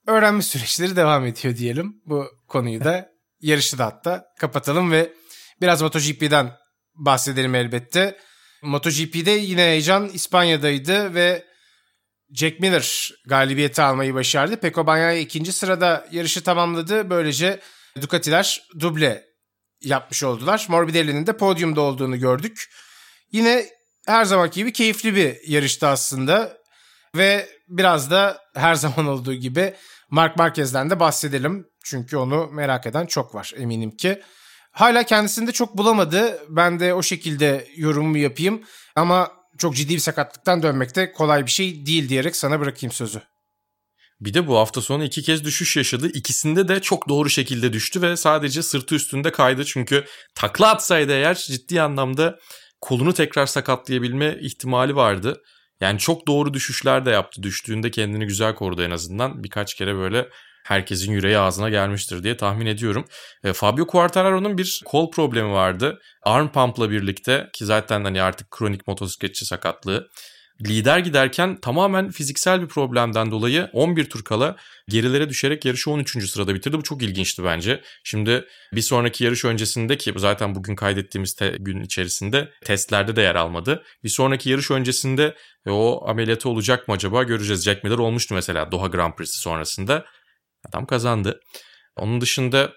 Öğrenme süreçleri devam ediyor diyelim. Bu konuyu da yarışı da hatta kapatalım ve biraz MotoGP'den bahsedelim elbette. MotoGP'de yine heyecan İspanya'daydı ve Jack Miller galibiyeti almayı başardı. Peko Bagnaia ikinci sırada yarışı tamamladı. Böylece Ducati'ler duble yapmış oldular. Morbidelli'nin de podyumda olduğunu gördük. Yine her zamanki gibi keyifli bir yarıştı aslında. Ve biraz da her zaman olduğu gibi Mark Marquez'den de bahsedelim. Çünkü onu merak eden çok var eminim ki. Hala kendisinde çok bulamadı. Ben de o şekilde yorumumu yapayım. Ama çok ciddi bir sakatlıktan dönmekte kolay bir şey değil diyerek sana bırakayım sözü. Bir de bu hafta sonu iki kez düşüş yaşadı. İkisinde de çok doğru şekilde düştü ve sadece sırtı üstünde kaydı. Çünkü takla atsaydı eğer ciddi anlamda kolunu tekrar sakatlayabilme ihtimali vardı. Yani çok doğru düşüşler de yaptı. Düştüğünde kendini güzel korudu en azından. Birkaç kere böyle herkesin yüreği ağzına gelmiştir diye tahmin ediyorum. E, Fabio Quartararo'nun bir kol problemi vardı. Arm pump'la birlikte ki zaten hani artık kronik motosikletçi sakatlığı. Lider giderken tamamen fiziksel bir problemden dolayı 11 tur kala gerilere düşerek yarışı 13. sırada bitirdi. Bu çok ilginçti bence. Şimdi bir sonraki yarış öncesinde ki zaten bugün kaydettiğimiz te- gün içerisinde testlerde de yer almadı. Bir sonraki yarış öncesinde e, o ameliyatı olacak mı acaba göreceğiz. Jack Miller olmuştu mesela Doha Grand Prix'si sonrasında. Adam kazandı. Onun dışında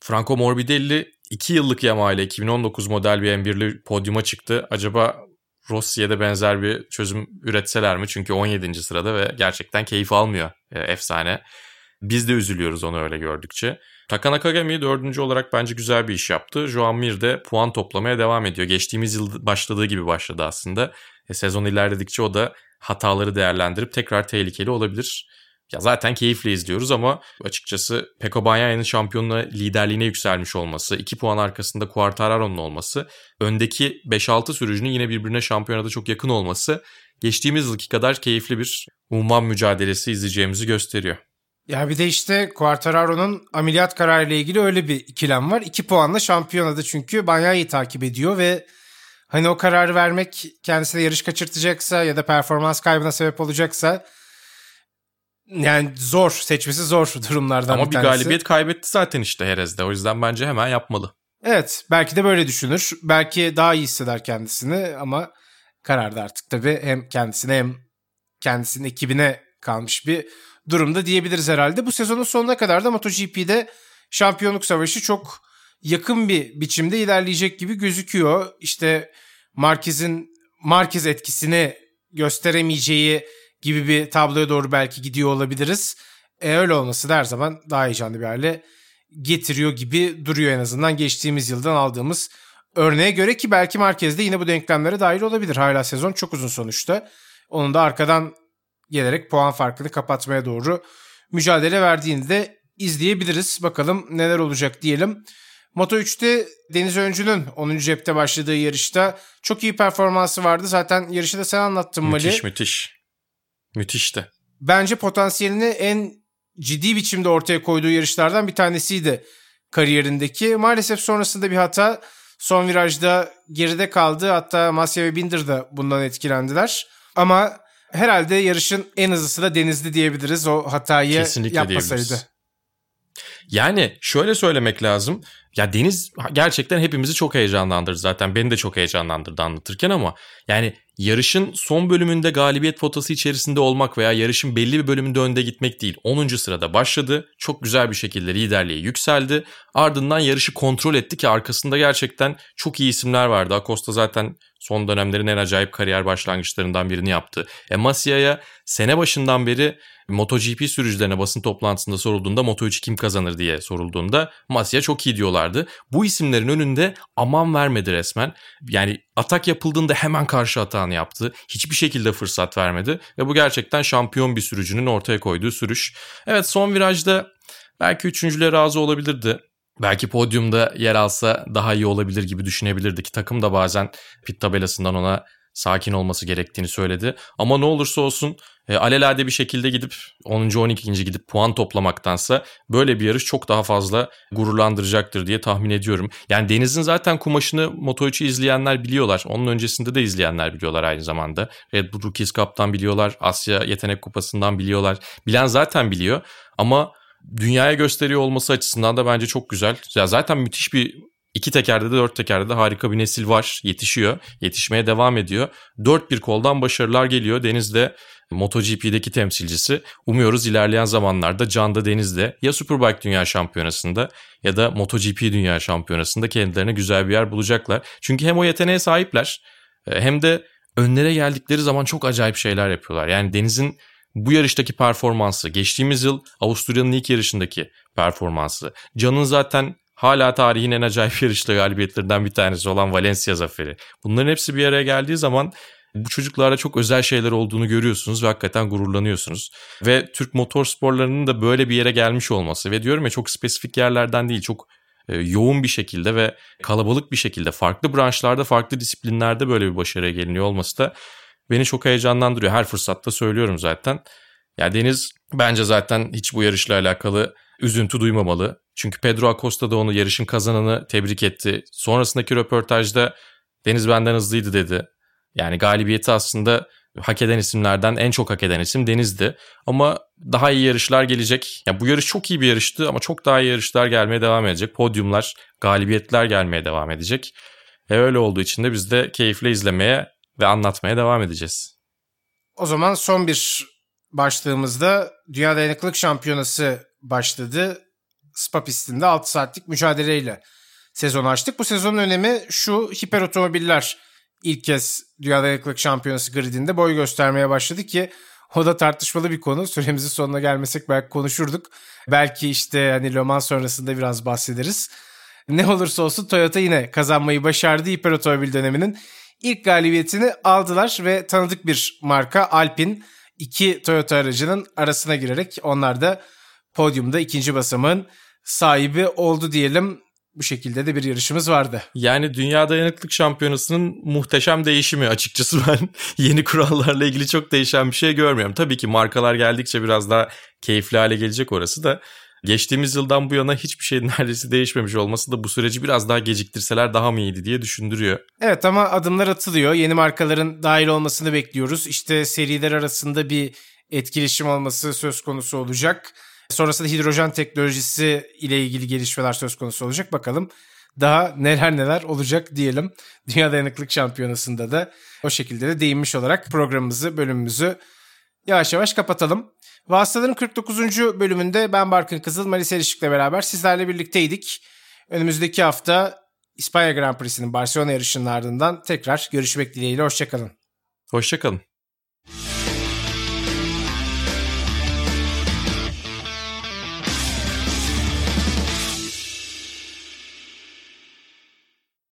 Franco Morbidelli 2 yıllık Yamaha ile 2019 model bir M1'li podyuma çıktı. Acaba Rossi'ye de benzer bir çözüm üretseler mi? Çünkü 17. sırada ve gerçekten keyif almıyor e, efsane. Biz de üzülüyoruz onu öyle gördükçe. Taka Nakagami dördüncü olarak bence güzel bir iş yaptı. Joan Mir de puan toplamaya devam ediyor. Geçtiğimiz yıl başladığı gibi başladı aslında. E, sezon ilerledikçe o da hataları değerlendirip tekrar tehlikeli olabilir. Ya zaten keyifle izliyoruz ama açıkçası Peko Banyaya'nın şampiyonluğa liderliğine yükselmiş olması, 2 puan arkasında Quartararo'nun olması, öndeki 5-6 sürücünün yine birbirine şampiyonada çok yakın olması geçtiğimiz yılki kadar keyifli bir umman mücadelesi izleyeceğimizi gösteriyor. Ya bir de işte Quartararo'nun ameliyat kararıyla ilgili öyle bir ikilem var. İki puanla şampiyonada çünkü Banyayı takip ediyor ve hani o kararı vermek kendisine yarış kaçırtacaksa ya da performans kaybına sebep olacaksa yani zor seçmesi zor durumlardan Ama bir, bir galibiyet kaybetti zaten işte Herez'de. O yüzden bence hemen yapmalı. Evet belki de böyle düşünür. Belki daha iyi hisseder kendisini ama kararda artık tabii hem kendisine hem kendisinin ekibine kalmış bir durumda diyebiliriz herhalde. Bu sezonun sonuna kadar da MotoGP'de şampiyonluk savaşı çok yakın bir biçimde ilerleyecek gibi gözüküyor. İşte Marquez'in Marquez etkisini gösteremeyeceği gibi bir tabloya doğru belki gidiyor olabiliriz. E, öyle olması da her zaman daha heyecanlı bir hale getiriyor gibi duruyor en azından geçtiğimiz yıldan aldığımız örneğe göre ki belki Marquez de yine bu denklemlere dahil olabilir. Hala sezon çok uzun sonuçta. Onun da arkadan gelerek puan farkını kapatmaya doğru mücadele verdiğini de izleyebiliriz. Bakalım neler olacak diyelim. Moto 3'te Deniz Öncü'nün 10. cepte başladığı yarışta çok iyi performansı vardı. Zaten yarışı da sen anlattın Mali. Müthiş müthiş. Müthişti. Bence potansiyelini en ciddi biçimde ortaya koyduğu yarışlardan bir tanesiydi kariyerindeki. Maalesef sonrasında bir hata son virajda geride kaldı. Hatta Masya ve Binder de bundan etkilendiler. Ama herhalde yarışın en hızlısı da Denizli diyebiliriz. O hatayı Kesinlikle yapmasaydı. diyebiliriz. Yani şöyle söylemek lazım. Ya Deniz gerçekten hepimizi çok heyecanlandırdı zaten. Beni de çok heyecanlandırdı anlatırken ama yani yarışın son bölümünde galibiyet potası içerisinde olmak veya yarışın belli bir bölümünde önde gitmek değil. 10. sırada başladı. Çok güzel bir şekilde liderliğe yükseldi. Ardından yarışı kontrol etti ki arkasında gerçekten çok iyi isimler vardı. Acosta zaten son dönemlerin en acayip kariyer başlangıçlarından birini yaptı. E Masia'ya sene başından beri MotoGP sürücülerine basın toplantısında sorulduğunda Moto3 kim kazanır diye sorulduğunda Masia çok iyi diyorlardı. Bu isimlerin önünde aman vermedi resmen. Yani atak yapıldığında hemen karşı atağını yaptı. Hiçbir şekilde fırsat vermedi ve bu gerçekten şampiyon bir sürücünün ortaya koyduğu sürüş. Evet son virajda belki üçüncülüğe razı olabilirdi. Belki podyumda yer alsa daha iyi olabilir gibi düşünebilirdik. Takım da bazen pit tabelasından ona sakin olması gerektiğini söyledi. Ama ne olursa olsun e, alelade bir şekilde gidip 10. 12. gidip puan toplamaktansa böyle bir yarış çok daha fazla gururlandıracaktır diye tahmin ediyorum. Yani Deniz'in zaten kumaşını Moto3'ü izleyenler biliyorlar. Onun öncesinde de izleyenler biliyorlar aynı zamanda. Red Bull Rookies Cup'tan biliyorlar. Asya Yetenek Kupası'ndan biliyorlar. Bilen zaten biliyor ama dünyaya gösteriyor olması açısından da bence çok güzel. Ya zaten müthiş bir İki tekerde de dört tekerde de harika bir nesil var. Yetişiyor. Yetişmeye devam ediyor. Dört bir koldan başarılar geliyor. Deniz de MotoGP'deki temsilcisi. Umuyoruz ilerleyen zamanlarda Can'da Deniz'de ya Superbike Dünya Şampiyonası'nda ya da MotoGP Dünya Şampiyonası'nda kendilerine güzel bir yer bulacaklar. Çünkü hem o yeteneğe sahipler e, hem de önlere geldikleri zaman çok acayip şeyler yapıyorlar. Yani Deniz'in bu yarıştaki performansı, geçtiğimiz yıl Avusturya'nın ilk yarışındaki performansı, Can'ın zaten hala tarihin en acayip yarışlı galibiyetlerinden bir tanesi olan Valencia zaferi. Bunların hepsi bir araya geldiği zaman bu çocuklarda çok özel şeyler olduğunu görüyorsunuz ve hakikaten gururlanıyorsunuz. Ve Türk motorsporlarının da böyle bir yere gelmiş olması ve diyorum ya çok spesifik yerlerden değil çok e, yoğun bir şekilde ve kalabalık bir şekilde farklı branşlarda farklı disiplinlerde böyle bir başarıya geliniyor olması da beni çok heyecanlandırıyor. Her fırsatta söylüyorum zaten. Ya Deniz bence zaten hiç bu yarışla alakalı üzüntü duymamalı. Çünkü Pedro Acosta da onu yarışın kazananı tebrik etti. Sonrasındaki röportajda Deniz benden hızlıydı dedi. Yani galibiyeti aslında hak eden isimlerden en çok hak eden isim Deniz'di. Ama daha iyi yarışlar gelecek. Yani bu yarış çok iyi bir yarıştı ama çok daha iyi yarışlar gelmeye devam edecek. Podyumlar, galibiyetler gelmeye devam edecek. E öyle olduğu için de biz de keyifle izlemeye ve anlatmaya devam edeceğiz. O zaman son bir başlığımızda Dünya Dayanıklılık Şampiyonası başladı. Spa pistinde 6 saatlik mücadeleyle sezon açtık. Bu sezonun önemi şu hiper otomobiller ilk kez Dünya Dayanıklılık Şampiyonası gridinde boy göstermeye başladı ki o da tartışmalı bir konu. Süremizin sonuna gelmesek belki konuşurduk. Belki işte hani Le sonrasında biraz bahsederiz. Ne olursa olsun Toyota yine kazanmayı başardı hiper otomobil döneminin. ilk galibiyetini aldılar ve tanıdık bir marka Alpine iki Toyota aracının arasına girerek onlar da podyumda ikinci basamağın sahibi oldu diyelim. bu şekilde de bir yarışımız vardı. Yani Dünya Dayanıklık Şampiyonası'nın muhteşem değişimi açıkçası ben yeni kurallarla ilgili çok değişen bir şey görmüyorum. Tabii ki markalar geldikçe biraz daha keyifli hale gelecek orası da. Geçtiğimiz yıldan bu yana hiçbir şey neredeyse değişmemiş olması da bu süreci biraz daha geciktirseler daha mı iyiydi diye düşündürüyor. Evet ama adımlar atılıyor. Yeni markaların dahil olmasını bekliyoruz. İşte seriler arasında bir etkileşim olması söz konusu olacak. Sonrasında hidrojen teknolojisi ile ilgili gelişmeler söz konusu olacak. Bakalım daha neler neler olacak diyelim. Dünya Dayanıklık Şampiyonası'nda da o şekilde de değinmiş olarak programımızı, bölümümüzü yavaş yavaş kapatalım. Vasıtaların 49. bölümünde ben Barkın Kızıl, Malis Erişik'le beraber sizlerle birlikteydik. Önümüzdeki hafta İspanya Grand Prix'sinin Barcelona yarışının ardından tekrar görüşmek dileğiyle. Hoşçakalın. Hoşçakalın.